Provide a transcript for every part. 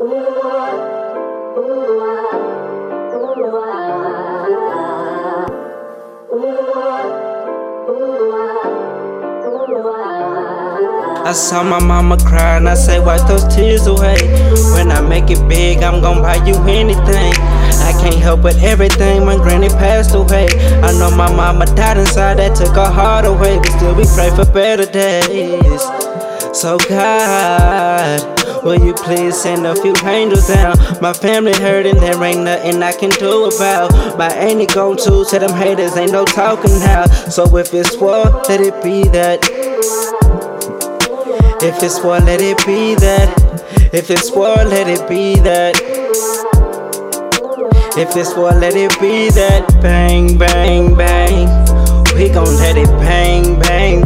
I saw my mama cry and I say, wipe those tears away. When I make it big, I'm gonna buy you anything. I can't help but everything when granny passed away. I know my mama died inside, that took her heart away. But still, we pray for better days. So, God, will you please send a few angels down? My family hurting, there ain't nothing I can do about. My auntie gone too, to tell them haters ain't no talking now. So, if it's war, let it be that. If it's war, let it be that. If it's war, let it be that. If it's war, let it be that. Bang, bang, bang. We gon' let it bang, bang,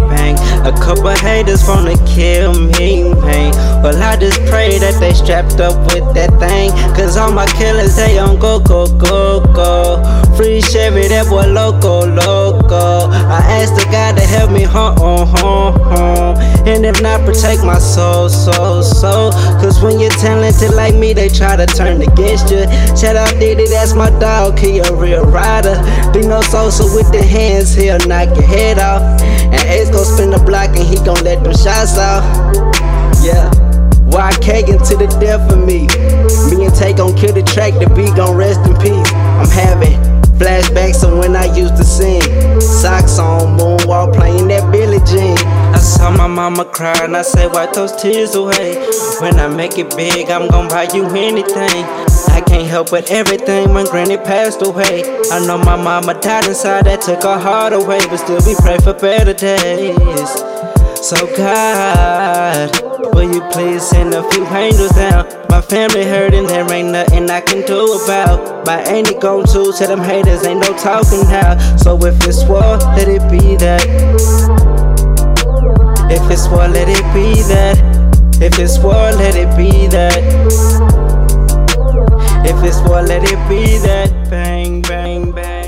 haters wanna kill me, man. Well, I just pray that they strapped up with that thing. Cause all my killers, they on go, go, go, go. Free Chevy, that boy loco, loco. I asked the God to help me, home, home, home. And if not, protect my soul, soul, soul. Cause when you're talented like me, they try to turn against you. Shout out Diddy, that's my dog, he a real rider. Dino Sosa with the hands, he'll knock your head off. Ace gon' spin the block and he gon' let them shots off. Yeah. Why Kagan to the death of me? Me and Tay gon' kill the track, the beat gon' rest in peace. I'm having flashbacks of when I used to sing. Socks on, moonwalk, playing that Billie Jean. My mama cry and I said, wipe those tears away. When I make it big, I'm gon' buy you anything. I can't help but everything when granny passed away. I know my mama died inside, that took her heart away. But still, we pray for better days. So, God, will you please send a few angels down? My family hurting, there ain't nothing I can do about. My gone too, to them haters ain't no talking now. So, if it's war, let it be that. If it's war, let it be that. If it's war, let it be that. If it's war, let it be that. Bang, bang, bang.